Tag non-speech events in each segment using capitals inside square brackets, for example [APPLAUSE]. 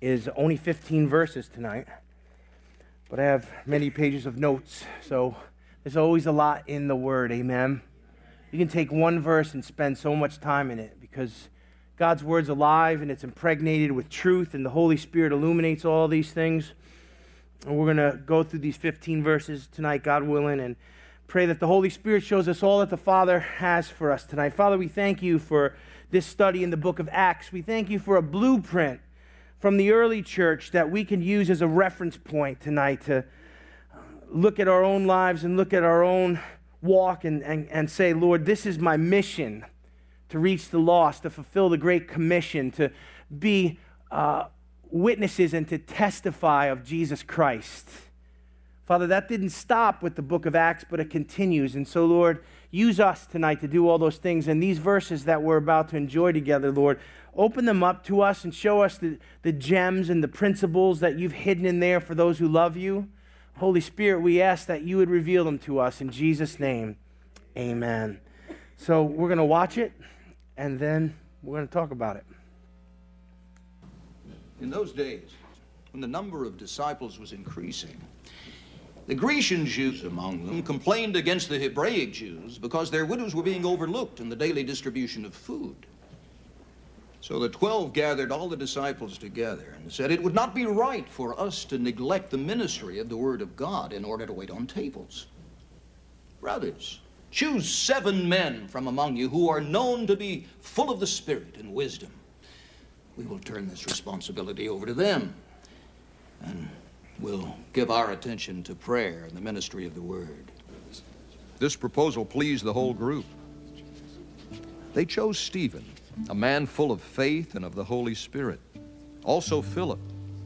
is only 15 verses tonight, but I have many pages of notes, so there's always a lot in the Word. Amen. You can take one verse and spend so much time in it because God's Word's alive and it's impregnated with truth, and the Holy Spirit illuminates all these things. And we're going to go through these 15 verses tonight, God willing, and pray that the Holy Spirit shows us all that the Father has for us tonight. Father, we thank you for this study in the book of Acts. We thank you for a blueprint from the early church that we can use as a reference point tonight to look at our own lives and look at our own walk and, and, and say, Lord, this is my mission to reach the lost, to fulfill the Great Commission, to be uh, witnesses and to testify of Jesus Christ. Father, that didn't stop with the book of Acts, but it continues. And so, Lord, use us tonight to do all those things. And these verses that we're about to enjoy together, Lord, open them up to us and show us the, the gems and the principles that you've hidden in there for those who love you. Holy Spirit, we ask that you would reveal them to us. In Jesus' name, amen. So we're going to watch it and then we're going to talk about it. In those days, when the number of disciples was increasing, the Grecian Jews among them complained against the Hebraic Jews because their widows were being overlooked in the daily distribution of food. So the twelve gathered all the disciples together and said, It would not be right for us to neglect the ministry of the Word of God in order to wait on tables. Brothers, choose seven men from among you who are known to be full of the Spirit and wisdom. We will turn this responsibility over to them and we'll give our attention to prayer and the ministry of the Word. This proposal pleased the whole group. They chose Stephen a man full of faith and of the Holy Spirit. Also Philip,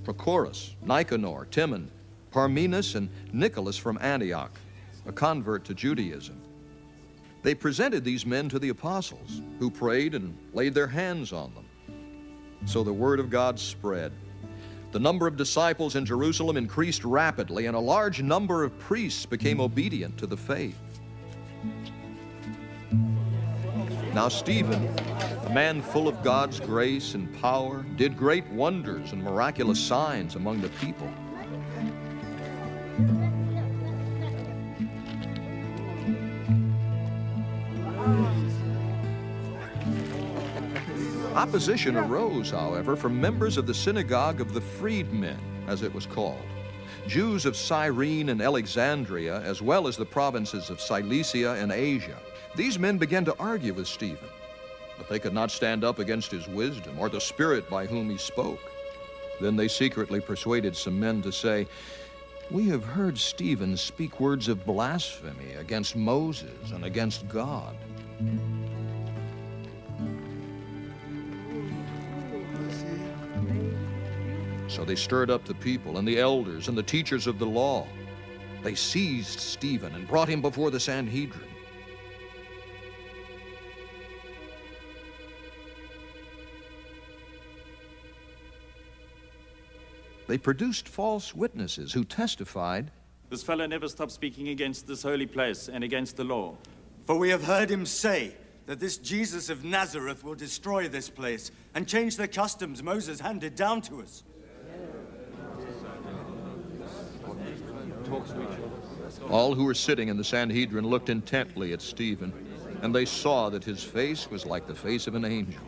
Prochorus, Nicanor, Timon, Parmenas, and Nicholas from Antioch, a convert to Judaism. They presented these men to the apostles, who prayed and laid their hands on them. So the word of God spread. The number of disciples in Jerusalem increased rapidly, and a large number of priests became obedient to the faith. Now, Stephen, a man full of God's grace and power, did great wonders and miraculous signs among the people. Opposition arose, however, from members of the synagogue of the freedmen, as it was called. Jews of Cyrene and Alexandria, as well as the provinces of Cilicia and Asia. These men began to argue with Stephen, but they could not stand up against his wisdom or the spirit by whom he spoke. Then they secretly persuaded some men to say, We have heard Stephen speak words of blasphemy against Moses and against God. So they stirred up the people and the elders and the teachers of the law. They seized Stephen and brought him before the Sanhedrin. They produced false witnesses who testified This fellow never stopped speaking against this holy place and against the law. For we have heard him say that this Jesus of Nazareth will destroy this place and change the customs Moses handed down to us. All who were sitting in the Sanhedrin looked intently at Stephen, and they saw that his face was like the face of an angel.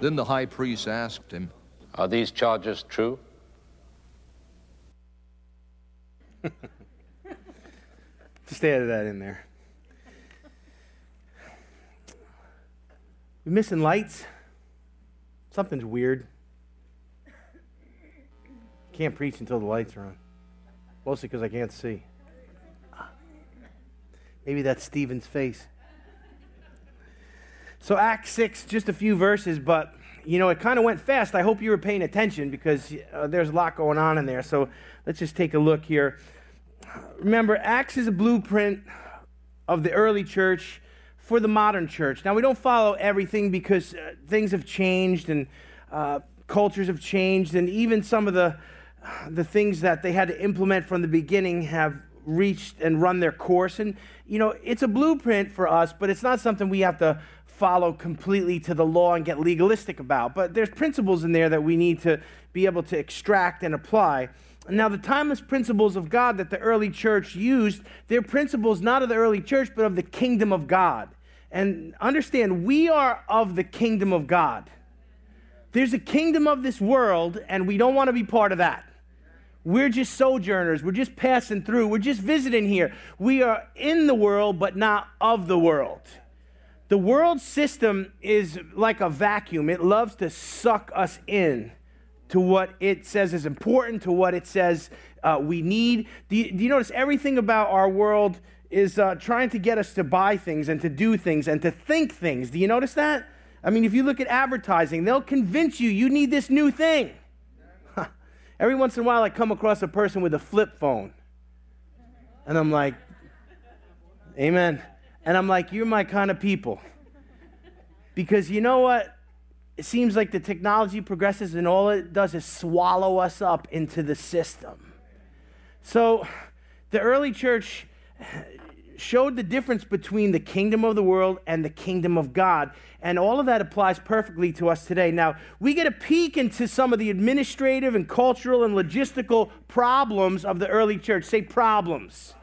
Then the high priest asked him, Are these charges true? [LAUGHS] Just added that in there. We missing lights? Something's weird. Can't preach until the lights are on. Mostly because I can't see. Maybe that's Stephen's face. So, Act 6, just a few verses, but you know, it kind of went fast. I hope you were paying attention because uh, there's a lot going on in there. So, let's just take a look here. Remember, Acts is a blueprint of the early church for the modern church. Now, we don't follow everything because uh, things have changed and uh, cultures have changed, and even some of the, the things that they had to implement from the beginning have reached and run their course. And, you know, it's a blueprint for us, but it's not something we have to follow completely to the law and get legalistic about. But there's principles in there that we need to be able to extract and apply. Now, the timeless principles of God that the early church used, they're principles not of the early church, but of the kingdom of God. And understand, we are of the kingdom of God. There's a kingdom of this world, and we don't want to be part of that. We're just sojourners. We're just passing through. We're just visiting here. We are in the world, but not of the world. The world system is like a vacuum, it loves to suck us in to what it says is important, to what it says uh, we need. Do you, do you, notice everything about our world is uh, trying to get us to buy things and to do things and to think things? Do you notice that? I mean, if you look at advertising, they'll convince you you need this new thing. Every once in a while, I come across a person with a flip phone. And I'm like, Amen. And I'm like, You're my kind of people. Because you know what? It seems like the technology progresses and all it does is swallow us up into the system. So the early church showed the difference between the kingdom of the world and the kingdom of God. And all of that applies perfectly to us today. Now, we get a peek into some of the administrative and cultural and logistical problems of the early church. Say problems.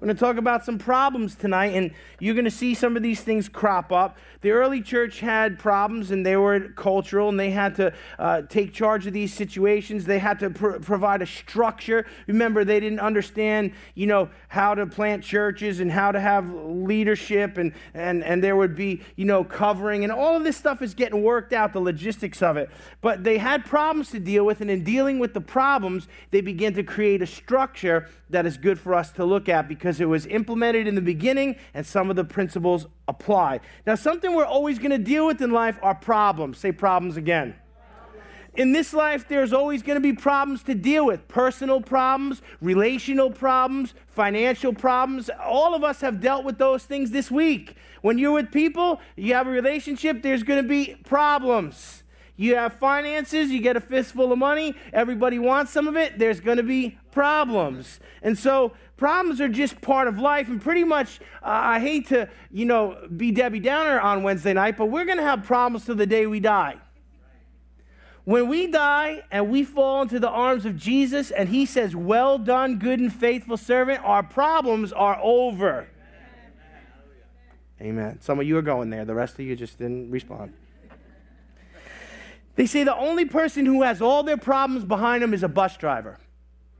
We're going to talk about some problems tonight, and you're going to see some of these things crop up. The early church had problems, and they were cultural, and they had to uh, take charge of these situations. They had to pr- provide a structure. Remember, they didn't understand, you know, how to plant churches and how to have leadership, and, and, and there would be, you know, covering, and all of this stuff is getting worked out, the logistics of it. But they had problems to deal with, and in dealing with the problems, they began to create a structure that is good for us to look at because it was implemented in the beginning and some of the principles apply. Now, something we're always going to deal with in life are problems. Say problems again. In this life, there's always going to be problems to deal with personal problems, relational problems, financial problems. All of us have dealt with those things this week. When you're with people, you have a relationship, there's going to be problems. You have finances, you get a fistful of money, everybody wants some of it, there's going to be problems. And so problems are just part of life and pretty much uh, I hate to, you know, be Debbie Downer on Wednesday night, but we're going to have problems till the day we die. When we die and we fall into the arms of Jesus and he says, "Well done, good and faithful servant," our problems are over. Amen. Some of you are going there, the rest of you just didn't respond. They say the only person who has all their problems behind them is a bus driver.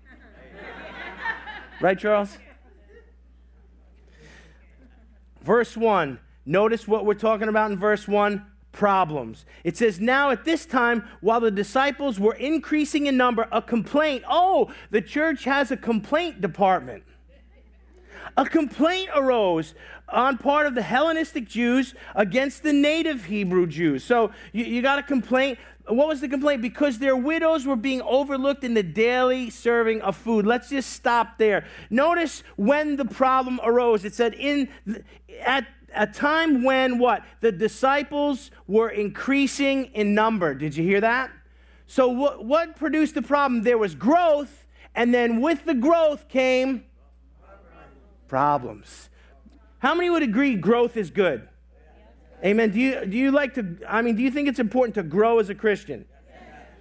[LAUGHS] right, Charles? Verse 1. Notice what we're talking about in verse 1 problems. It says, Now at this time, while the disciples were increasing in number, a complaint. Oh, the church has a complaint department. A complaint arose on part of the Hellenistic Jews against the native Hebrew Jews. So you, you got a complaint. What was the complaint? Because their widows were being overlooked in the daily serving of food. Let's just stop there. Notice when the problem arose. It said, in at a time when what? The disciples were increasing in number. Did you hear that? So what, what produced the problem? There was growth, and then with the growth came problems. How many would agree growth is good? Amen. Do you, do you like to, I mean, do you think it's important to grow as a Christian?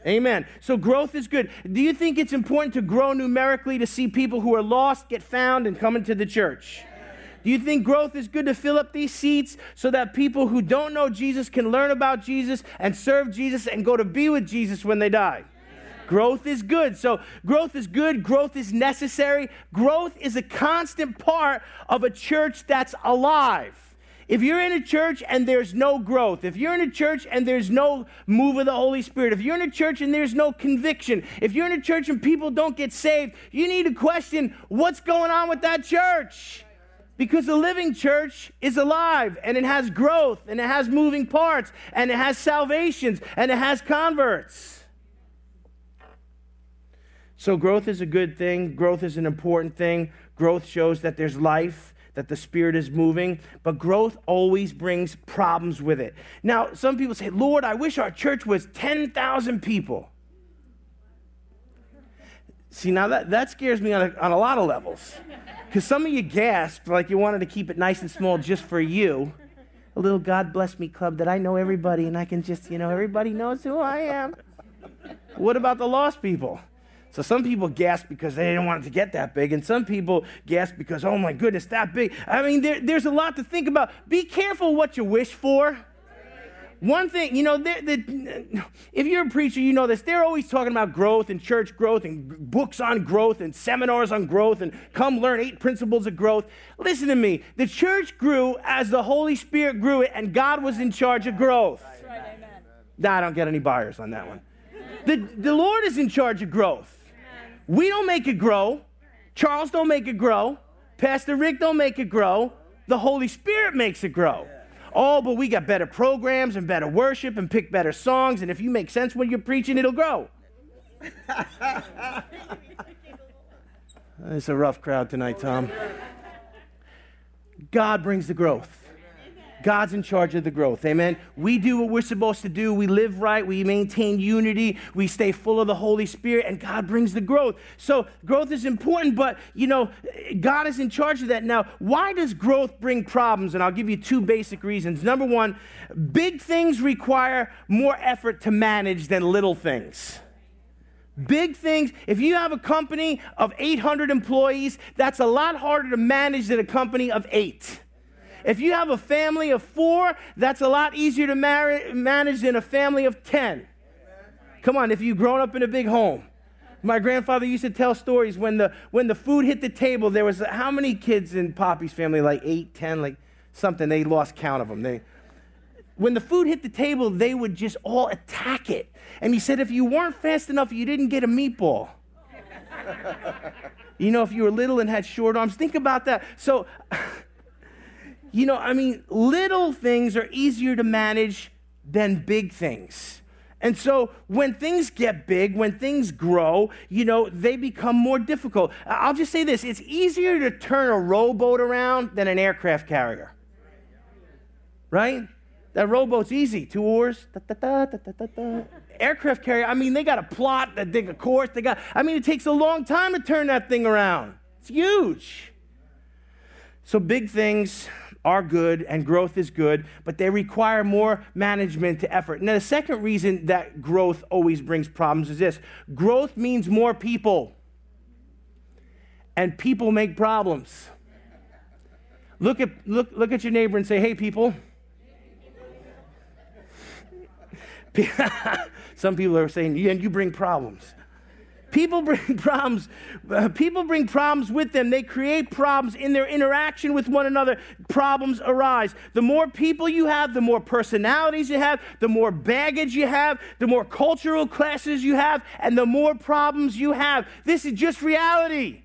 Amen. So growth is good. Do you think it's important to grow numerically to see people who are lost get found and come into the church? Do you think growth is good to fill up these seats so that people who don't know Jesus can learn about Jesus and serve Jesus and go to be with Jesus when they die? Growth is good. So, growth is good. Growth is necessary. Growth is a constant part of a church that's alive. If you're in a church and there's no growth, if you're in a church and there's no move of the Holy Spirit, if you're in a church and there's no conviction, if you're in a church and people don't get saved, you need to question what's going on with that church. Because the living church is alive and it has growth and it has moving parts and it has salvations and it has converts. So, growth is a good thing. Growth is an important thing. Growth shows that there's life, that the Spirit is moving. But growth always brings problems with it. Now, some people say, Lord, I wish our church was 10,000 people. See, now that, that scares me on a, on a lot of levels. Because some of you gasped like you wanted to keep it nice and small just for you. a little God bless me club that I know everybody and I can just, you know, everybody knows who I am. what about the lost people? So some people gasp because they didn't want it to get that big, and some people gasp because, oh my goodness, that big. I mean, there, there's a lot to think about. Be careful what you wish for. One thing, you know, if you're a preacher, you know this. They're always talking about growth and church growth and books on growth and seminars on growth and come learn eight principles of growth. Listen to me. The church grew as the Holy Spirit grew it, and God was in charge of growth. Right, nah, I don't get any buyers on that one. The, the Lord is in charge of growth. We don't make it grow. Charles don't make it grow. Pastor Rick don't make it grow. The Holy Spirit makes it grow. Oh, but we got better programs and better worship and pick better songs. And if you make sense when you're preaching, it'll grow. [LAUGHS] it's a rough crowd tonight, Tom. God brings the growth. God's in charge of the growth. Amen. We do what we're supposed to do. We live right. We maintain unity. We stay full of the Holy Spirit, and God brings the growth. So, growth is important, but you know, God is in charge of that. Now, why does growth bring problems? And I'll give you two basic reasons. Number one, big things require more effort to manage than little things. Big things, if you have a company of 800 employees, that's a lot harder to manage than a company of eight. If you have a family of four, that's a lot easier to manage than a family of 10. Come on, if you've grown up in a big home. My grandfather used to tell stories when the, when the food hit the table, there was how many kids in Poppy's family? Like eight, ten, like something. They lost count of them. They, when the food hit the table, they would just all attack it. And he said, if you weren't fast enough, you didn't get a meatball. [LAUGHS] you know, if you were little and had short arms, think about that. So, you know, I mean, little things are easier to manage than big things. And so when things get big, when things grow, you know, they become more difficult. I'll just say this it's easier to turn a rowboat around than an aircraft carrier. Right? That rowboat's easy, two oars. Da, da, da, aircraft carrier, I mean, they got a plot, they dig a course, they got, I mean, it takes a long time to turn that thing around. It's huge. So big things are good and growth is good, but they require more management to effort. Now, the second reason that growth always brings problems is this growth means more people, and people make problems. Look at, look, look at your neighbor and say, hey, people. [LAUGHS] Some people are saying, yeah, you bring problems. People bring [LAUGHS] problems. Uh, people bring problems with them. They create problems in their interaction with one another. Problems arise. The more people you have, the more personalities you have, the more baggage you have, the more cultural classes you have, and the more problems you have. This is just reality.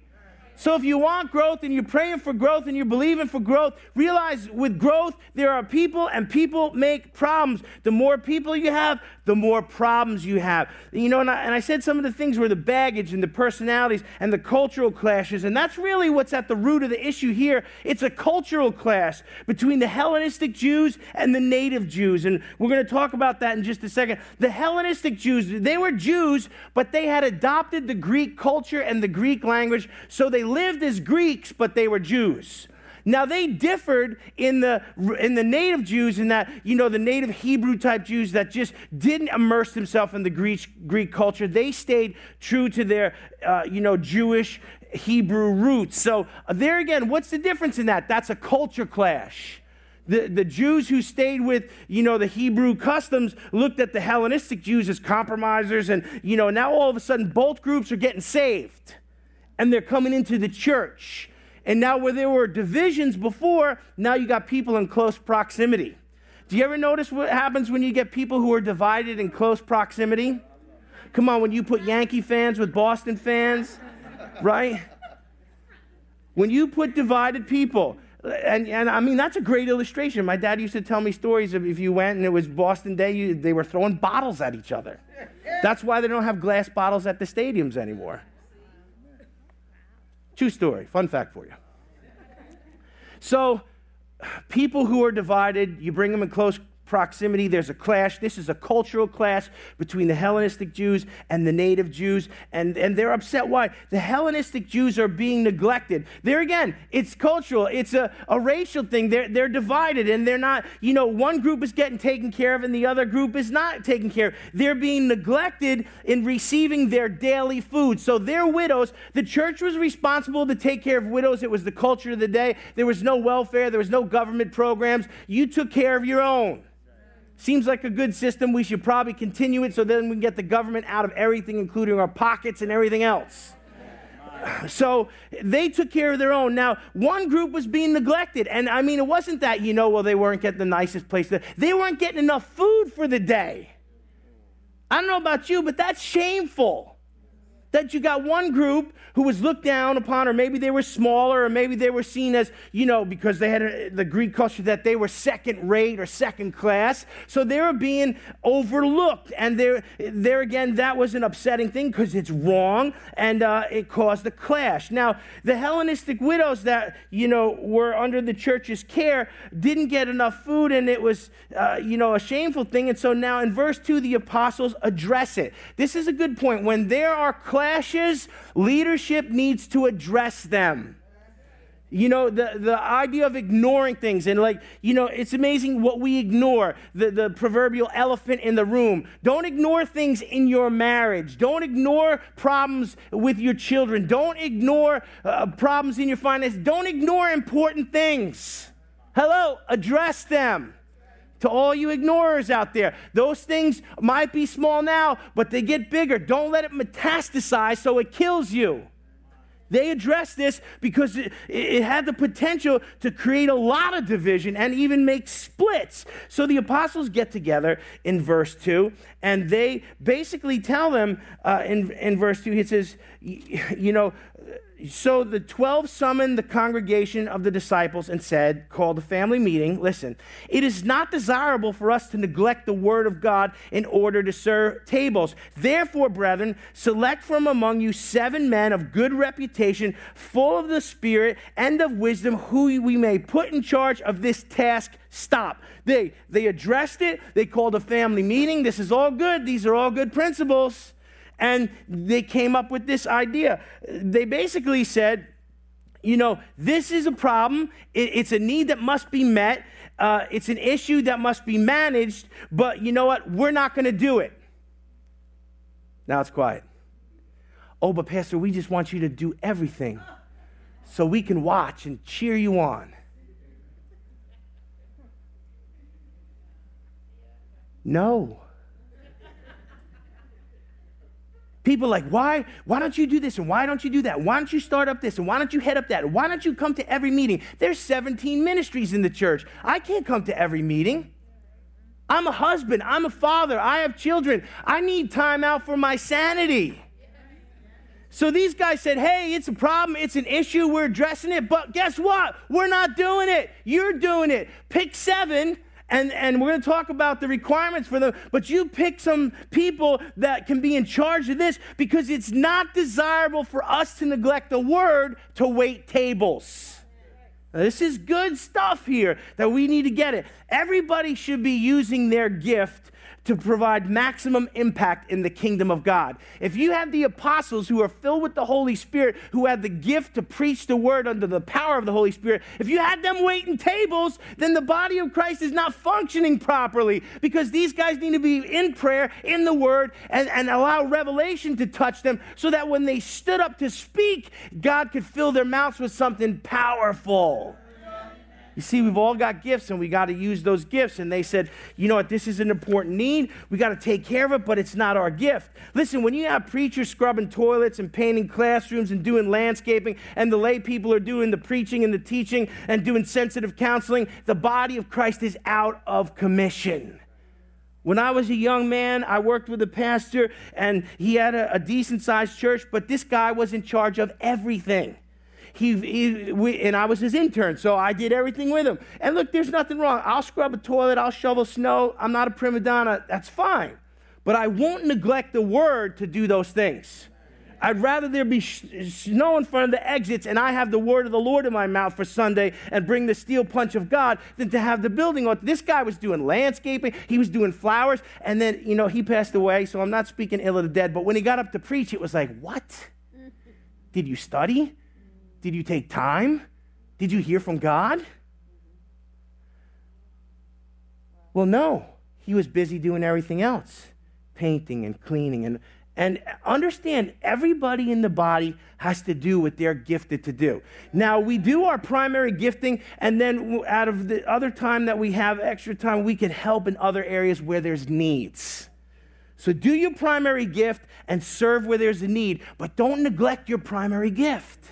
So if you want growth and you're praying for growth and you're believing for growth, realize with growth, there are people and people make problems. The more people you have, the more problems you have. You know, and I, and I said some of the things were the baggage and the personalities and the cultural clashes, and that's really what's at the root of the issue here. It's a cultural clash between the Hellenistic Jews and the native Jews, and we're going to talk about that in just a second. The Hellenistic Jews, they were Jews, but they had adopted the Greek culture and the Greek language, so they lived as Greeks, but they were Jews. Now they differed in the in the native Jews in that you know the native Hebrew type Jews that just didn't immerse themselves in the Greek Greek culture. They stayed true to their uh, you know Jewish Hebrew roots. So uh, there again, what's the difference in that? That's a culture clash. The, the Jews who stayed with, you know, the Hebrew customs looked at the Hellenistic Jews as compromisers. And, you know, now all of a sudden both groups are getting saved and they're coming into the church. And now, where there were divisions before, now you got people in close proximity. Do you ever notice what happens when you get people who are divided in close proximity? Come on, when you put Yankee fans with Boston fans, right? When you put divided people, and, and I mean, that's a great illustration. My dad used to tell me stories of if you went and it was Boston Day, you, they were throwing bottles at each other. That's why they don't have glass bottles at the stadiums anymore. True story. Fun fact for you. So, people who are divided, you bring them in close proximity, there's a clash. This is a cultural clash between the Hellenistic Jews and the native Jews, and, and they're upset. Why? The Hellenistic Jews are being neglected. There again, it's cultural, it's a, a racial thing. They're, they're divided, and they're not, you know, one group is getting taken care of, and the other group is not taken care of. They're being neglected in receiving their daily food. So they're widows. The church was responsible to take care of widows. It was the culture of the day. There was no welfare, there was no government programs. You took care of your own. Seems like a good system. We should probably continue it so then we can get the government out of everything, including our pockets and everything else. So they took care of their own. Now, one group was being neglected. And I mean, it wasn't that, you know, well, they weren't getting the nicest place. They weren't getting enough food for the day. I don't know about you, but that's shameful that you got one group who was looked down upon, or maybe they were smaller, or maybe they were seen as, you know, because they had a, the Greek culture that they were second rate or second class. So they were being overlooked. And there, there again, that was an upsetting thing because it's wrong and uh, it caused a clash. Now, the Hellenistic widows that, you know, were under the church's care didn't get enough food and it was, uh, you know, a shameful thing. And so now in verse 2, the apostles address it. This is a good point. When there are clashes, clashes, leadership needs to address them. You know, the, the idea of ignoring things, and like, you know, it's amazing what we ignore the, the proverbial elephant in the room. Don't ignore things in your marriage. Don't ignore problems with your children. Don't ignore uh, problems in your finances. Don't ignore important things. Hello, address them to all you ignorers out there. Those things might be small now, but they get bigger. Don't let it metastasize so it kills you. They addressed this because it, it, had the potential to create a lot of division and even make splits. So the apostles get together in verse 2 and they basically tell them uh, in, in verse 2, he says, you know, so the 12 summoned the congregation of the disciples and said, called a family meeting, listen, it is not desirable for us to neglect the word of God in order to serve tables. Therefore, brethren, select from among you seven men of good reputation, full of the Spirit and of wisdom, who we may put in charge of this task. Stop. They, they addressed it. They called a family meeting. This is all good. These are all good principles. And they came up with this idea. They basically said, you know, this is a problem. it's a need that must be met. Uh, it's an issue that must be managed. But you know what? We're not going to do it. Now it's quiet. Oh, but Pastor, we just want you to do everything so we can watch and cheer you on. No. People like, why, why don't you do this? And why don't you do that? Why don't you start up this? And why don't you head up that? why don't you come to every meeting? There's 17 ministries in the church. I can't come to every meeting. I'm a husband. I'm a father. I have children. I need time out for my sanity. So these guys said, hey, it's a problem. It's an issue. We're addressing it. But guess what? We're not doing it. You're doing it. Pick seven and, and we're going to talk about the requirements for them. But you pick some people that can be in charge of this because it's not desirable for us to neglect the word to wait tables. Now, this is good stuff here that we need to get it. Everybody should be using their gift to provide maximum impact in the kingdom of God. If you have the apostles who are filled with the Holy Spirit, who had the gift to preach the word under the power of the Holy Spirit, if you had them waiting tables, then the body of Christ is not functioning properly because these guys need to be in prayer, in the word, and, and allow revelation to touch them so that when they stood up to speak, God could fill their mouths with something powerful. You see, we've all got gifts and we got to use those gifts. And they said, you know what, this is an important need. We got to take care of it, but it's not our gift. Listen, when you have preachers scrubbing toilets and painting classrooms and doing landscaping, and the lay people are doing the preaching and the teaching and doing sensitive counseling, the body of Christ is out of commission. When I was a young man, I worked with a pastor and he had a, a decent sized church, but this guy was in charge of everything he, he we, and I was his intern, so I did everything with him. And look, there's nothing wrong. I'll scrub a toilet, I'll shovel snow. I'm not a prima donna. That's fine. But I won't neglect the word to do those things. I'd rather there be snow in front of the exits and I have the word of the Lord in my mouth for Sunday and bring the steel punch of God than to have the building. This guy was doing landscaping, he was doing flowers, and then, you know, he passed away, so I'm not speaking ill of the dead, but when he got up to preach, it was like, what? Did you study? Did you take time? Did you hear from God? Well, no. He was busy doing everything else painting and cleaning and and understand everybody in the body has to do what they're gifted to do. Now, we do our primary gifting, and then out of the other time that we have extra time, we can help in other areas where there's needs. So, do your primary gift and serve where there's a need, but don't neglect your primary gift.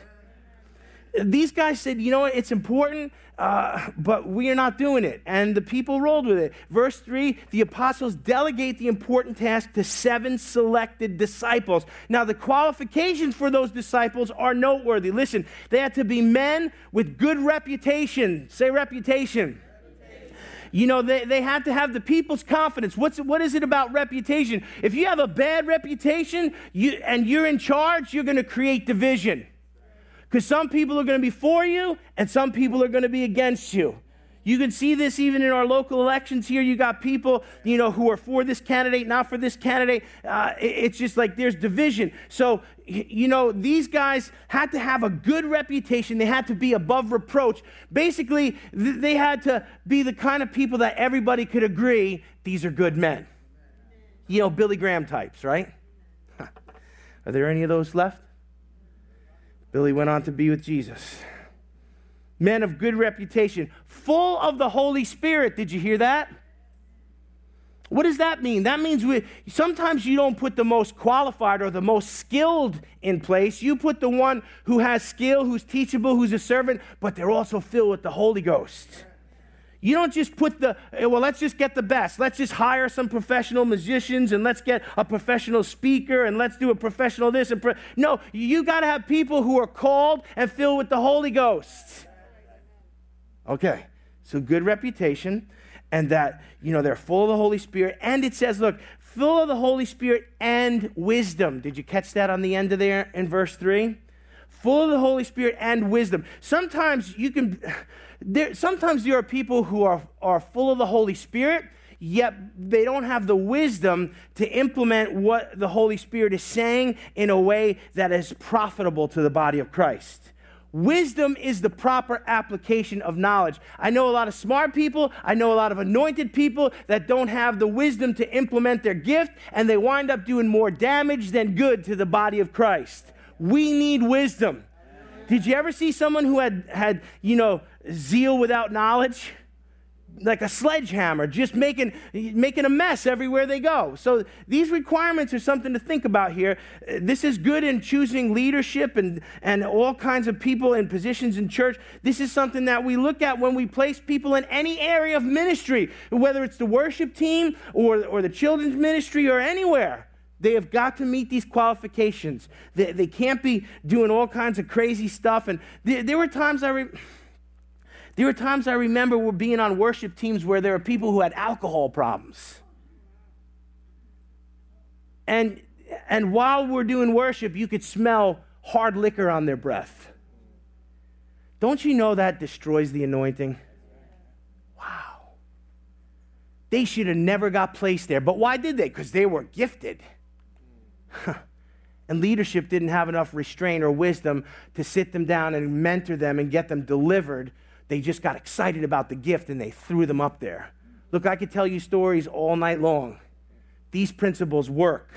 These guys said, you know what, it's important uh, but we are not doing it. And the people rolled with it. Verse 3 the apostles delegate the important task to seven selected disciples. Now, the qualifications for those disciples are noteworthy. Listen, they had to be men with good reputation. Say reputation. You know, they, they had to have the people's confidence. What's, what is it about reputation? If you have a bad reputation you, and you're in charge, you're going to create division. Because some people are going to be for you and some people are going to be against you. You can see this even in our local elections here. You got people, you know, who are for this candidate, not for this candidate. Uh, it's just like there's division. So, you know, these guys had to have a good reputation. They had to be above reproach. Basically, they had to be the kind of people that everybody could agree these are good men. You know, Billy Graham types, right? Are there any of those left? Billy went on to be with Jesus. Men of good reputation, full of the Holy Spirit. Did you hear that? What does that mean? That means we, sometimes you don't put the most qualified or the most skilled in place. You put the one who has skill, who's teachable, who's a servant, but they're also filled with the Holy Ghost. You don't just put the, eh, well, let's just get the best. Let's just hire some professional musicians and let's get a professional speaker and let's do a professional this. And pro- no, you got to have people who are called and filled with the Holy Ghost. Okay, so good reputation and that, you know, they're full of the Holy Spirit. And it says, look, full of the Holy Spirit and wisdom. Did you catch that on the end of there in verse 3? Full of the Holy Spirit and wisdom. Sometimes you can there, sometimes there are people who are, are full of the Holy Spirit, yet they don't have the wisdom to implement what the Holy Spirit is saying in a way that is profitable to the body of Christ. Wisdom is the proper application of knowledge. I know a lot of smart people, I know a lot of anointed people that don't have the wisdom to implement their gift, and they wind up doing more damage than good to the body of Christ. We need wisdom. Did you ever see someone who had, had you know, zeal without knowledge like a sledgehammer just making making a mess everywhere they go. So these requirements are something to think about here. This is good in choosing leadership and and all kinds of people in positions in church. This is something that we look at when we place people in any area of ministry whether it's the worship team or or the children's ministry or anywhere. They have got to meet these qualifications. They, they can't be doing all kinds of crazy stuff. And there, there were times i re- there were times I remember we're being on worship teams where there were people who had alcohol problems. And, and while we're doing worship, you could smell hard liquor on their breath. Don't you know that destroys the anointing? Wow. They should have never got placed there. But why did they? Because they were gifted. and leadership didn't have enough restraint or wisdom to sit them down and mentor them and get them delivered they just got excited about the gift and they threw them up there. Look, I could tell you stories all night long. These principles work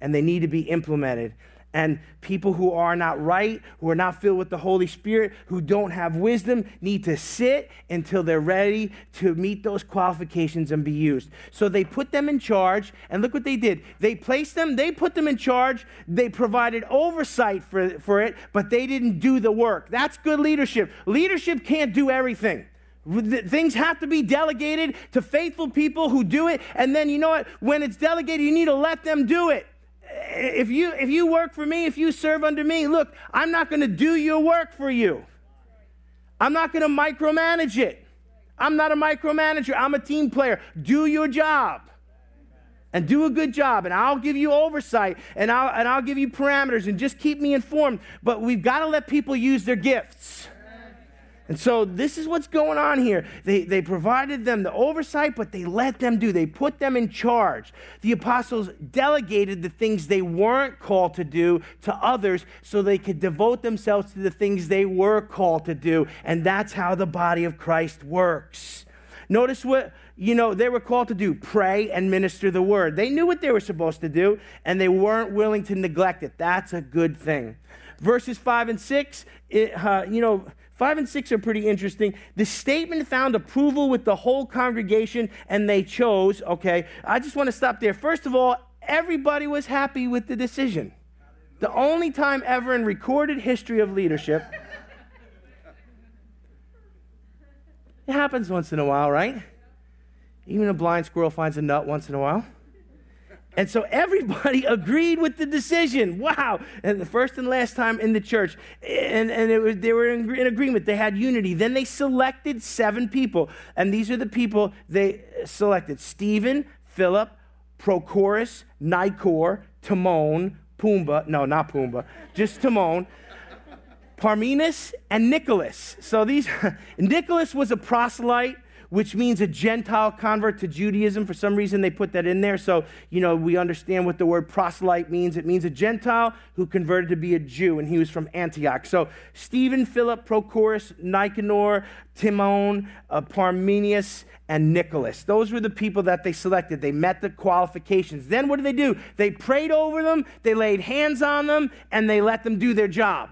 and they need to be implemented. And people who are not right, who are not filled with the Holy Spirit, who don't have wisdom, need to sit until they're ready to meet those qualifications and be used. So they put them in charge, and look what they did. They placed them, they put them in charge, they provided oversight for, for it, but they didn't do the work. That's good leadership. Leadership can't do everything. Things have to be delegated to faithful people who do it. And then, you know what? When it's delegated, you need to let them do it if you if you work for me, if you serve under me, look, I'm not going to do your work for you. I'm not going to micromanage it. I'm not a micromanager. I'm a team player. Do your job. and do a good job and I'll give you oversight and I'll, and I'll give you parameters and just keep me informed. But we've got to let people use their gifts. And so this is what's going on here. They, they provided them the oversight, but they let them do. They put them in charge. The apostles delegated the things they weren't called to do to others so they could devote themselves to the things they were called to do. And that's how the body of Christ works. Notice what, you know, they were called to do pray and minister the word. They knew what they were supposed to do, and they weren't willing to neglect it. That's a good thing. Verses 5 and 6, it, uh, you know, Five and six are pretty interesting. The statement found approval with the whole congregation, and they chose. Okay, I just want to stop there. First of all, everybody was happy with the decision. The only time ever in recorded history of leadership. It happens once in a while, right? Even a blind squirrel finds a nut once in a while. And so everybody [LAUGHS] agreed with the decision. Wow. And the first and last time in the church. And, and was, they were in, in, agreement. They had unity. Then they selected seven people. And these are the people they selected Stephen, Philip, Prochorus, Nicanor, Timon, Pumbaa. No, not Pumbaa, just Timon. Parmenas and Nicholas. So these, [LAUGHS] Nicholas was a proselyte which means a Gentile convert to Judaism. For some reason, they put that in there. So, you know, we understand what the word proselyte means. It means a Gentile who converted to be a Jew, and he was from Antioch. So, Stephen, Philip, Prochorus, Nicanor, Timon, uh, Parmenius, and Nicholas. Those were the people that they selected. They met the qualifications. Then what did they do? They prayed over them, they laid hands on them, and they let them do their job.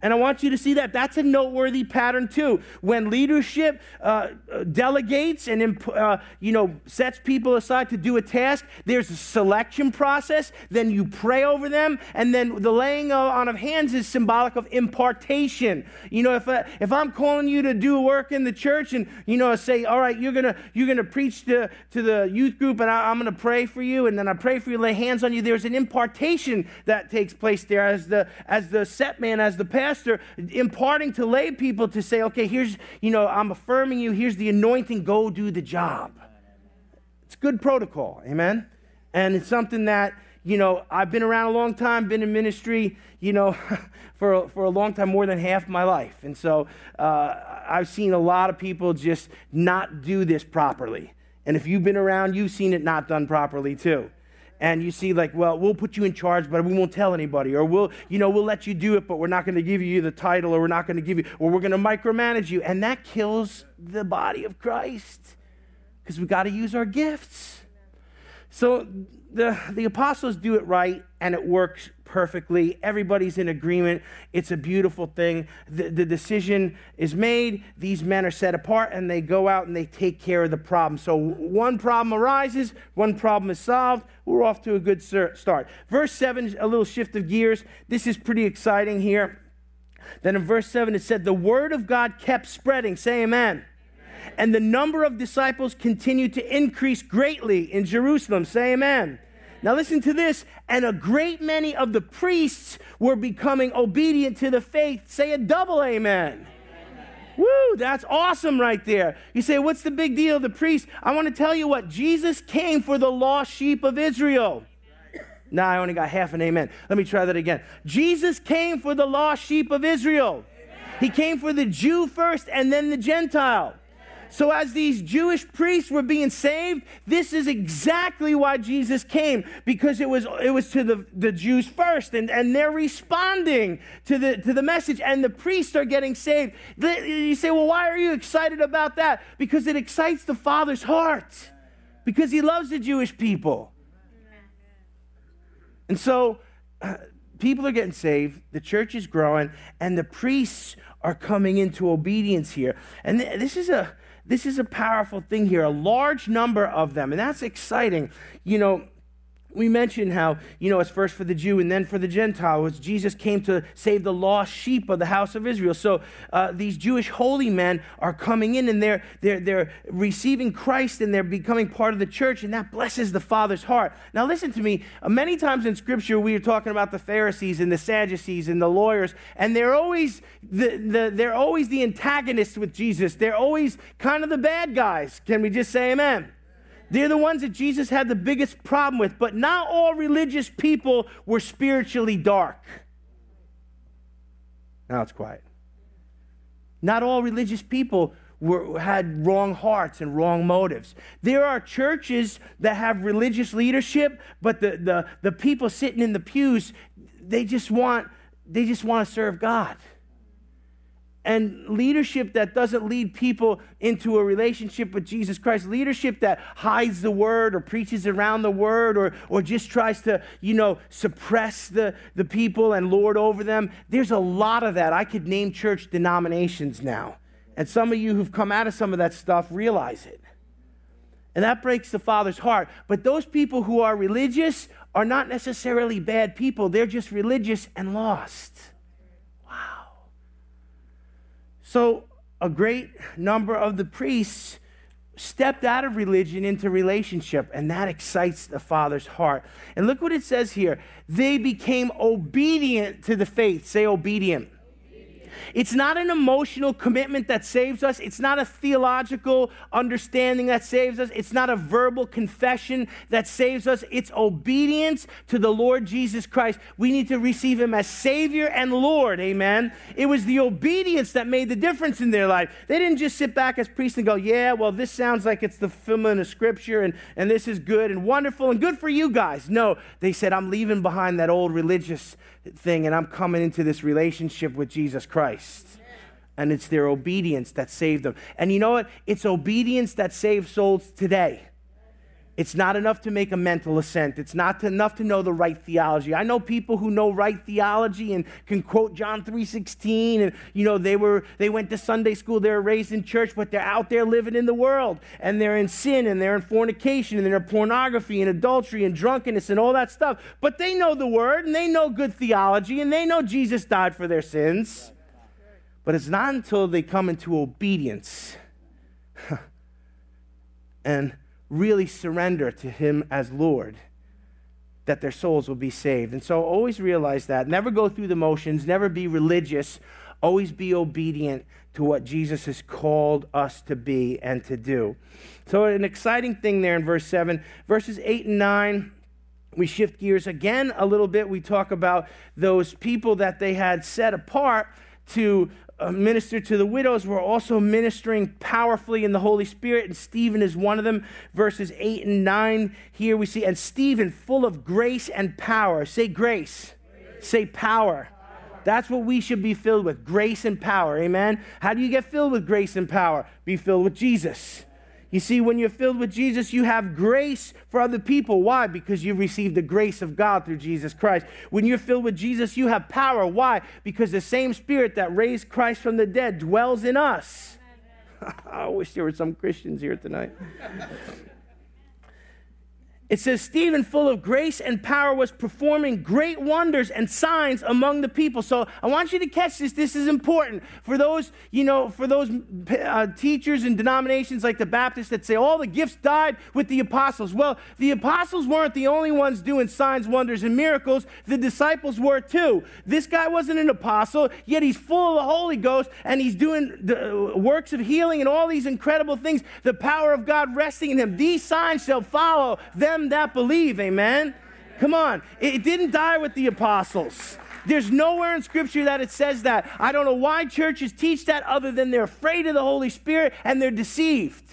And I want you to see that. That's a noteworthy pattern too. When leadership uh, delegates and uh, you know sets people aside to do a task, there's a selection process. Then you pray over them, and then the laying on of hands is symbolic of impartation. You know, if I, uh, if I'm calling you to do work in the church, and you know, say, all right, you're gonna you're gonna preach to to the youth group, and I, I'm gonna pray for you, and then I pray for you, lay hands on you. There's an impartation that takes place there as the as the set man, as the pastor imparting to lay people to say, okay, here's, you know, I'm affirming you, here's the anointing, go do the job. It's good protocol, amen? And it's something that, you know, I've been around a long time, been in ministry, you know, [LAUGHS] for, for a long time, more than half my life. And so uh, I've seen a lot of people just not do this properly. And if you've been around, you've seen it not done properly too and you see like well we'll put you in charge but we won't tell anybody or we'll you know we'll let you do it but we're not going to give you the title or we're not going to give you or we're going to micromanage you. And that kills the body of christ because we got to use our gifts. So the, the apostles do it right and it works perfectly. Everybody's in agreement. It's a beautiful thing. The, the, decision is made. These men are set apart and they go out and they take care of the problem. So one problem arises, one problem is solved. We're off to a good start. Verse 7, a little shift of gears. This is pretty exciting here. Then in verse 7, it said, The word of God kept spreading. Say amen and the number of disciples continued to increase greatly in Jerusalem. Say amen. Now, listen to this. And a great many of the priests were becoming obedient to the faith. Say a double amen. Woo, that's awesome right there. You say, what's the big deal? The priest. I want to tell you what Jesus came for the lost sheep of Israel. Now nah, I only got half an amen. Let me try that again. Jesus came for the lost sheep of Israel. He came for the Jew first and then the Gentile. So, as these Jewish priests were being saved, this is exactly why Jesus came, because it was, it was to the, the Jews first, and, and they're responding to the, to the message, and the priests are getting saved. You say, well, why are you excited about that? Because it excites the Father's heart, because He loves the Jewish people. And so, uh, people are getting saved, the church is growing, and the priests are coming into obedience here. And th- this is a this is a powerful thing here, a large number of them. And that's exciting. You know, we mentioned how, you know, it's first for the Jew and then for the Gentile. As Jesus came to save the lost sheep of the house of Israel. So uh, these Jewish holy men are coming in and they're, they're, they're receiving Christ and they're becoming part of the church, and that blesses the Father's heart. Now, listen to me. Uh, many times in Scripture, we are talking about the Pharisees and the Sadducees and the lawyers, and they're always the, the, they're always the antagonists with Jesus. They're always kind of the bad guys. Can we just say amen? They're the ones that Jesus had the biggest problem with. But not all religious people were spiritually dark. Now it's quiet. Not all religious people were, had wrong hearts and wrong motives. There are churches that have religious leadership, but the, the, the people sitting in the pews, they just want, they just want to serve God and leadership that doesn't lead people into a relationship with Jesus Christ, leadership that hides the word or preaches around the word or, or just tries to, you know, suppress the, the people and lord over them. There's a lot of that. I could name church denominations now. And some of you who've come out of some of that stuff realize it. And that breaks the Father's heart. But those people who are religious are not necessarily bad people, they're just religious and lost. So, a great number of the priests stepped out of religion into relationship, and that excites the Father's heart. And look what it says here they became obedient to the faith. Say, obedient. It's not an emotional commitment that saves us. It's not a theological understanding that saves us. It's not a verbal confession that saves us. It's obedience to the Lord Jesus Christ. We need to receive Him as Savior and Lord. Amen. It was the obedience that made the difference in their life. They didn't just sit back as priests and go, Yeah, well, this sounds like it's the fulfillment of Scripture and, and this is good and wonderful and good for you guys. No, they said, I'm leaving behind that old religious thing and I'm coming into this relationship with Jesus Christ. And it's their obedience that saved them. And you know what? It's obedience that saves souls today. It's not enough to make a mental assent. It's not enough to know the right theology. I know people who know right theology and can quote John 3:16 and you know they were they went to Sunday school, they were raised in church, but they're out there living in the world and they're in sin and they're in fornication and they're in pornography and adultery and drunkenness and all that stuff. But they know the word and they know good theology and they know Jesus died for their sins. But it's not until they come into obedience [LAUGHS] and really surrender to Him as Lord, that their souls will be saved. And so always realize that. Never go through the motions, never be religious, always be obedient to what Jesus has called us to be and to do. So, an exciting thing there in verse 7. Verses 8 and 9 we shift gears again a little bit. We talk about those people that they had set apart to uh, minister to the widows were also ministering powerfully in the Holy Spirit, and Stephen is one of them. Verses 8 and 9 here we see, and Stephen full of grace and power. Say grace, grace. say power. That's what we should be filled with grace and power. Amen. How do you get filled with grace and power? Be filled with Jesus. You see, when you're filled with Jesus, you have grace for other people. Why? Because you received the grace of God through Jesus Christ. When you're filled with Jesus, you have power. Why? Because the same Spirit that raised Christ from the dead dwells in us. [LAUGHS] I wish there were some Christians here tonight. It says, Stephen, full of grace and power, was performing great wonders and signs among the people. So I want you to catch this. This is important. For those, you know, for those uh, teachers and denominations like the Baptists that say all the gifts died with the apostles. Well, the apostles weren't the only ones doing signs, wonders, and miracles. The disciples were too. This guy wasn't an apostle, yet he's full of the Holy Ghost and he's doing the uh, works of healing and all these incredible things. The power of God resting in him. These signs shall follow them them that believe. Amen? Come on. It didn't die with the apostles. There's nowhere in Scripture that it says that. I don't know why churches teach that other than they're afraid of the Holy Spirit and they're deceived.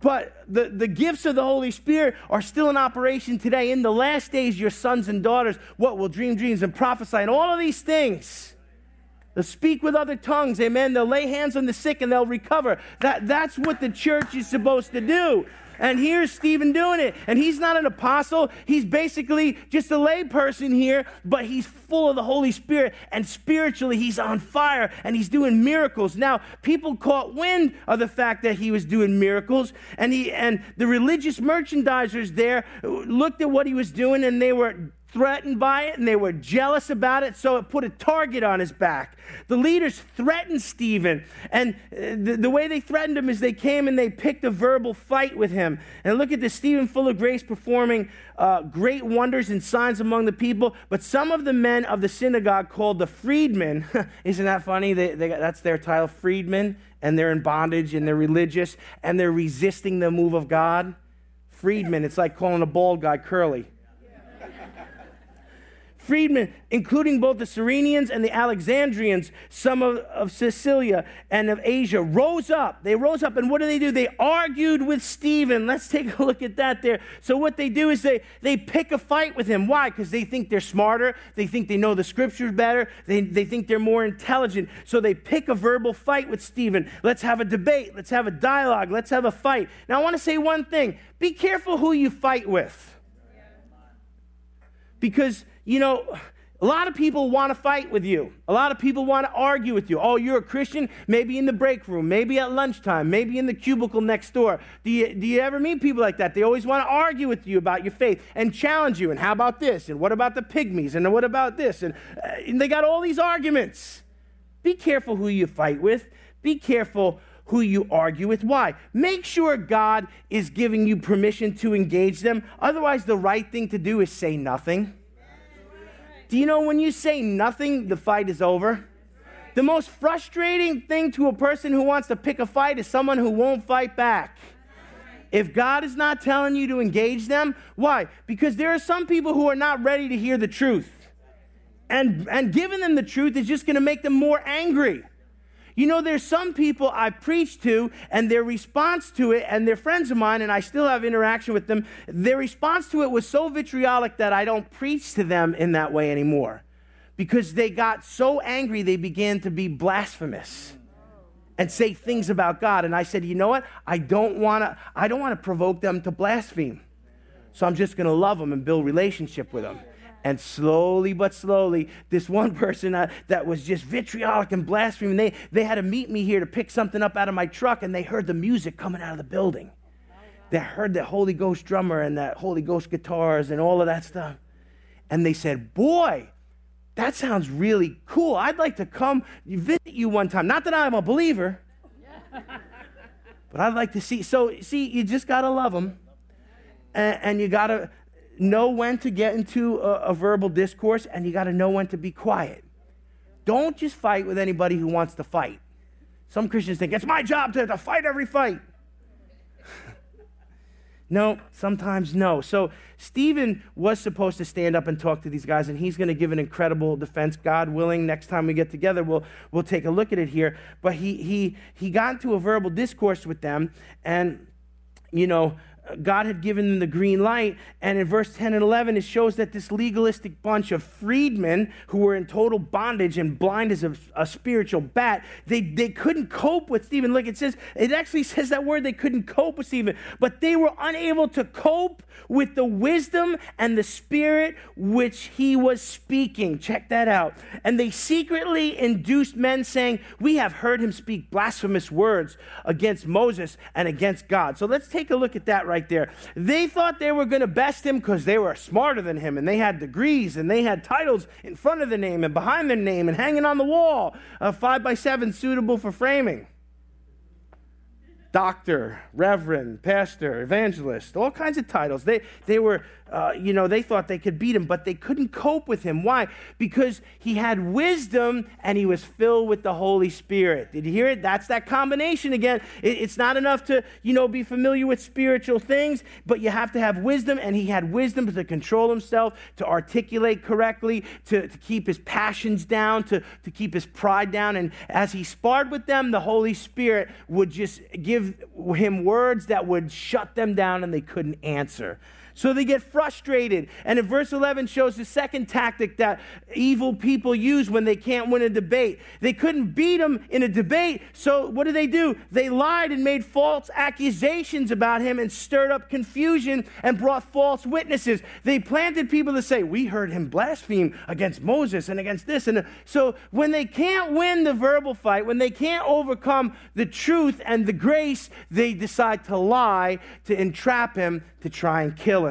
But the, the gifts of the Holy Spirit are still in operation today. In the last days, your sons and daughters, what will dream dreams and prophesy and all of these things. They'll speak with other tongues, amen. They'll lay hands on the sick and they'll recover. That, that's what the church is supposed to do. And here's Stephen doing it. And he's not an apostle. He's basically just a layperson here, but he's full of the Holy Spirit. And spiritually, he's on fire and he's doing miracles. Now, people caught wind of the fact that he was doing miracles. And, he, and the religious merchandisers there looked at what he was doing and they were threatened by it and they were jealous about it, so it put a target on his back. The leaders threatened Stephen, and uh, the, the, way they threatened him is they came and they picked a verbal fight with him. And look at this Stephen, full of grace, performing uh, great wonders and signs among the people. But some of the men of the synagogue called the freedmen, [LAUGHS] isn't that funny? They, they, that's their title, freedmen, and they're in bondage and they're religious and they're resisting the move of God. Freedmen. It's like calling a bald guy curly. Freedmen, including both the Cyrenians and the Alexandrians, some of, of Cilicia and of Asia, rose up. They rose up, and what do they do? They argued with Stephen. Let's [LAUGHS] take a look at that there. So, what they do is they, they pick a fight with him. Why? Because they think they're smarter, they think they know the scriptures better, they, they think they're more intelligent. So, they pick a verbal fight with Stephen. Let's have a debate, let's have a dialogue, let's have a fight. Now, I want to say one thing be careful who you fight with. Because you know, a lot of people want to fight with you. A lot of people want to argue with you. Oh, you're a Christian? Maybe in the break room, maybe at lunchtime, maybe in the cubicle next door. Do you, do you ever meet people like that? They always want to argue with you about your faith and challenge you. And how about this? And what about the pygmies? And what about this? And, uh, and they got all these arguments. Be careful who you fight with. Be careful who you argue with. Why? Make sure God is giving you permission to engage them. Otherwise, the right thing to do is say nothing. Do you know when you say nothing, the fight is over? The most frustrating thing to a person who wants to pick a fight is someone who won't fight back. If God is not telling you to engage them, why? Because there are some people who are not ready to hear the truth. And, and giving them the truth is just going to make them more angry. You know, there's some people I preach to, and their response to it, and they're friends of mine, and I still have interaction with them. Their response to it was so vitriolic that I don't preach to them in that way anymore. Because they got so angry, they began to be blasphemous and say things about God. And I said, you know what? I don't want to. I don't want to provoke them to blaspheme. So I'm just going to love them and build relationship with them. And slowly but slowly, this one [LAUGHS] person uh, that was just vitriolic and blaspheming, they, they had to meet me here to pick something up out of my truck, and they heard the music coming out of the building. They heard the Holy Ghost drummer and that Holy Ghost guitars and all of that stuff. And they said, Boy, that sounds really cool. I'd like to come visit you one time. Not that I'm a believer, [LAUGHS] but I'd like to see. So, see, you just got to love them. And, and you got to know when to get into a, a verbal discourse and you got to know when to be quiet. Don't just fight with anybody who wants to fight. Some Christians think it's my job to, to fight every fight. [LAUGHS] no, sometimes no. So Stephen was supposed to stand up and talk to these guys, and he's going to give an incredible defense. God willing, next time we get together, we'll we'll take a look at it here. But he he he got into a verbal discourse with them, and you know God had given them the green light. And in verse 10 and 11, it shows that this legalistic bunch of freedmen who were in total bondage and blind as a, a, spiritual bat, they, they couldn't cope with Stephen. Look, it says, it actually says that word, they couldn't cope with Stephen, but they were unable to cope with the wisdom and the spirit which he was speaking. Check that out. And they secretly induced men, saying, We have heard him speak blasphemous words against Moses and against God. So let's take a look at that right right there. They thought they were going to best him because they were smarter than him and they had degrees and they had titles in front of the name and behind their name and hanging on the wall, uh, five by seven suitable for framing doctor, reverend, pastor, evangelist, all kinds of titles. They, they were uh, you know, they thought they could beat him, but they couldn't cope with him. Why? Because he had wisdom and he was filled with the Holy Spirit. Did you hear it? That's that combination again. It, it's not enough to, you know, be familiar with spiritual things, but you have to have wisdom, and he had wisdom to control himself, to articulate correctly, to, to keep his passions down, to, to keep his pride down. And as he sparred with them, the Holy Spirit would just give him words that would shut them down and they couldn't answer. So they get frustrated. And in verse 11 shows the second tactic that evil people use when they can't win a debate. They couldn't beat him in a debate. So what did they do? They lied and made false accusations about him and stirred up confusion and brought false witnesses. They planted people to say, We heard him blaspheme against Moses and against this. And so when they can't win the verbal fight, when they can't overcome the truth and the grace, they decide to lie to entrap him to try and kill him.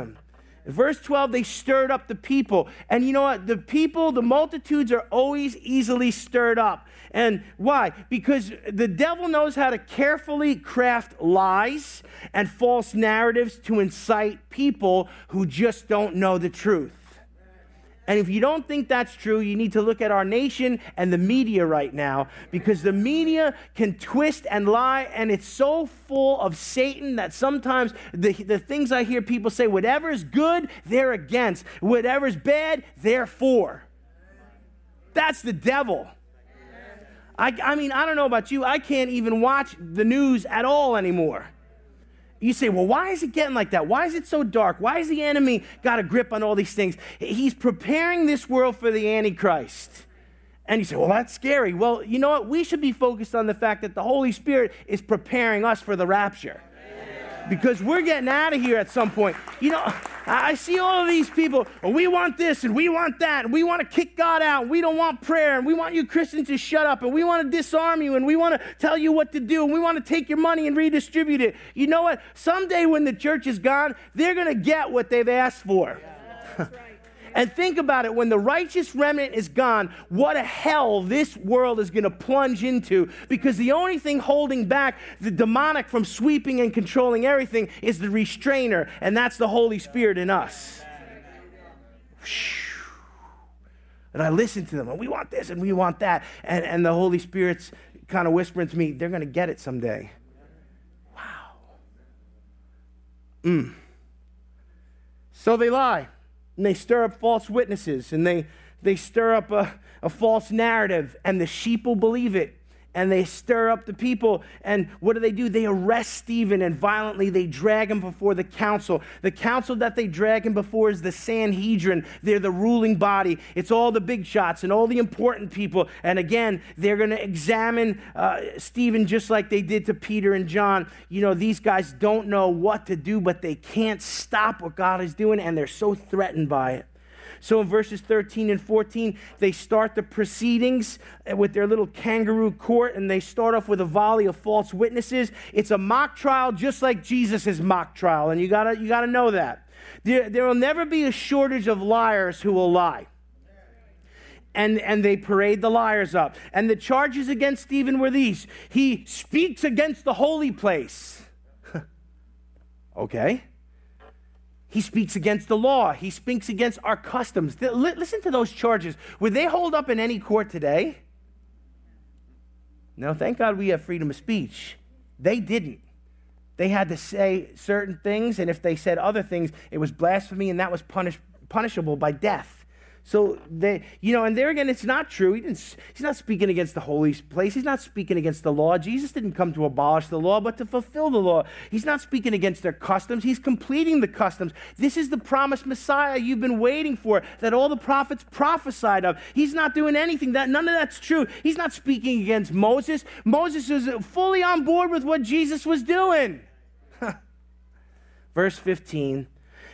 Verse 12, they stirred up the people. And you know what? The people, the multitudes are always easily stirred up. And why? Because the devil knows how to carefully craft lies and false narratives to incite people who just don't know the truth. And if you don't think that's true, you need to look at our nation and the media right now because the media can twist and lie, and it's so full of Satan that sometimes the, the things I hear people say, whatever's good, they're against, whatever's bad, they're for. That's the devil. I, I mean, I don't know about you, I can't even watch the news at all anymore. You say, well, why is it getting like that? Why is it so dark? Why has the enemy got a grip on all these things? He's preparing this world for the Antichrist. And you say, well, that's scary. Well, you know what? We should be focused on the fact that the Holy Spirit is preparing us for the rapture because we're getting out of here at some point. You know, I see all of these people, well, we want this and we want that, and we want to kick God out, and we don't want prayer, and we want you Christians to shut up, and we want to disarm you, and we want to tell you what to do, and we want to take your money and redistribute it. You know what? Someday when the church is gone, they're going to get what they've asked for. Yeah, and think about it when the righteous remnant is gone, what a hell this world is going to plunge into because the only thing holding back the demonic from sweeping and controlling everything is the restrainer, and that's the Holy Spirit in us. And I listen to them, and we want this and we want that. And, and the Holy Spirit's kind of whispering to me, they're going to get it someday. Wow. Mm. So they lie and they stir up false witnesses and they, they stir up a, a false narrative, and the sheep will believe it. And they stir up the people. And what do they do? They arrest Stephen and violently they drag him before the council. The council that they drag him before is the Sanhedrin. They're the ruling body. It's all the big shots and all the important people. And again, they're going to examine uh, Stephen just like they did to Peter and John. You know, these guys don't know what to do, but they can't stop what God is doing, and they're so threatened by it. So in verses 13 and 14, they start the proceedings uh, with their little kangaroo court, and they start off with a volley of false witnesses. It's a mock trial, just like Jesus' mock trial, and you gotta, you gotta know that. There, there will never be a shortage of liars who will lie. And, and they parade the liars up. And the charges against Stephen were these he speaks against the holy place. [LAUGHS] okay. He speaks against the law. He speaks against our customs. Listen to those charges. Would they hold up in any court today? No, thank God we have freedom of speech. They didn't. They had to say certain things, and if they said other things, it was blasphemy, and that was punish, punishable by death. So they, you know, and there again, it's not true. He didn't, he's not speaking against the holy place. He's not speaking against the law. Jesus didn't come to abolish the law, but to fulfill the law. He's not speaking against their customs. He's completing the customs. This is the promised Messiah you've been waiting for, that all the prophets prophesied of. He's not doing anything. That none of that's true. He's not speaking against Moses. Moses was uh, fully on board with what Jesus was doing. [LAUGHS] Verse 15.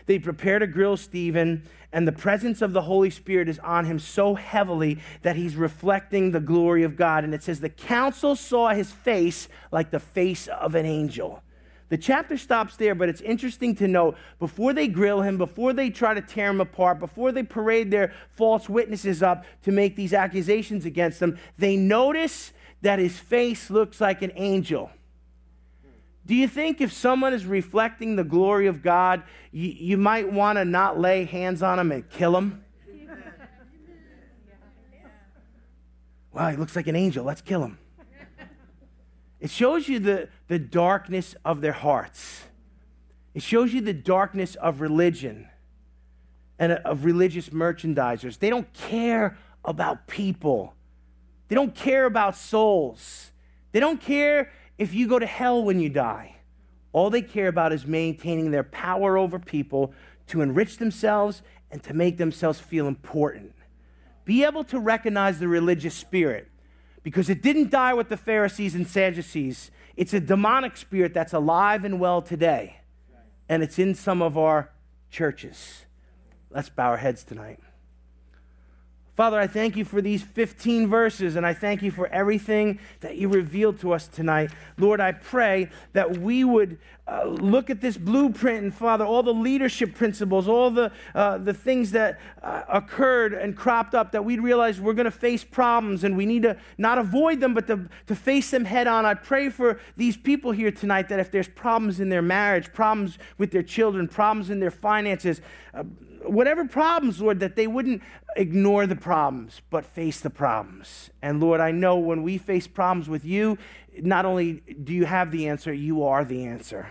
They prepare to grill Stephen and the presence of the Holy Spirit is on him so heavily that he's reflecting the glory of God. And it says, The council saw his face like the face of an angel. The chapter stops there, but it's interesting to note before they grill him, before they try to tear him apart, before they parade their false witnesses up to make these accusations against him, they notice that his face looks like an angel. Do you think if someone is reflecting the glory of God, you, you might want to not lay hands on them and kill them? Wow, he looks like an angel. Let's kill him. It shows you the, the darkness of their hearts. It shows you the darkness of religion and uh, of religious merchandisers. They don't care about people, they don't care about souls. They don't care if you go to hell when you die. All they care about is maintaining their power over people to enrich themselves and to make themselves feel important. Be able to recognize the religious spirit because it didn't die with the Pharisees and Sadducees. It's a demonic spirit that's alive and well today, and it's in some of our churches. Let's bow our heads tonight. Father, I thank you for these 15 verses, and I thank you for everything that you revealed to us tonight. Lord, I pray that we would uh, look at this blueprint, and Father, all the leadership principles, all the, uh, the things that uh, occurred and cropped up, that we'd realize we're going to face problems, and we need to not avoid them, but to, to face them head on. I pray for these people here tonight that if there's problems in their marriage, problems with their children, problems in their finances, uh, whatever problems, Lord, that they wouldn't ignore the problems, but face the problems. And Lord, I know when we face problems with you, not only do you have the answer, you are the answer.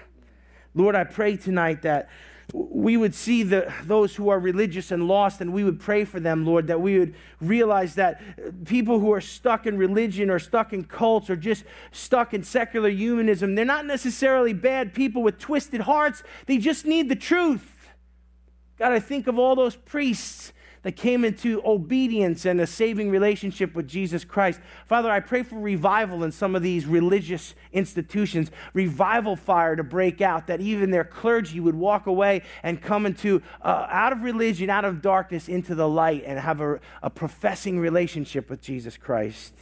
Lord, I pray tonight that we would see the, those who are religious and lost and we would pray for them, Lord, that we would realize that people who are stuck in religion or stuck in cults or just stuck in secular humanism, they're not necessarily bad people with twisted hearts. They just need the truth. God, I think of all those priests that came into obedience and a saving relationship with Jesus Christ. Father, I pray for revival in some of these religious institutions, revival fire to break out, that even their clergy would walk away and come into, uh, out of religion, out of darkness, into the light and have a, a professing relationship with Jesus Christ.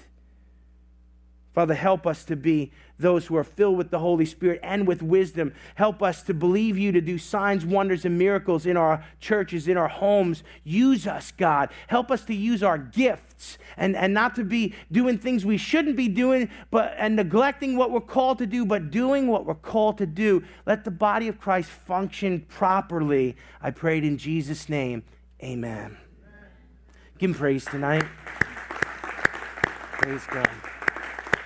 Father, help us to be those who are filled with the Holy Spirit and with wisdom. Help us to believe you to do signs, wonders, and miracles in our churches, in our homes. Use us, God. Help us to use our gifts and, and not to be doing things we shouldn't be doing, but and neglecting what we're called to do, but doing what we're called to do. Let the body of Christ function properly. I prayed in Jesus' name. Amen. Give him praise tonight. Praise God.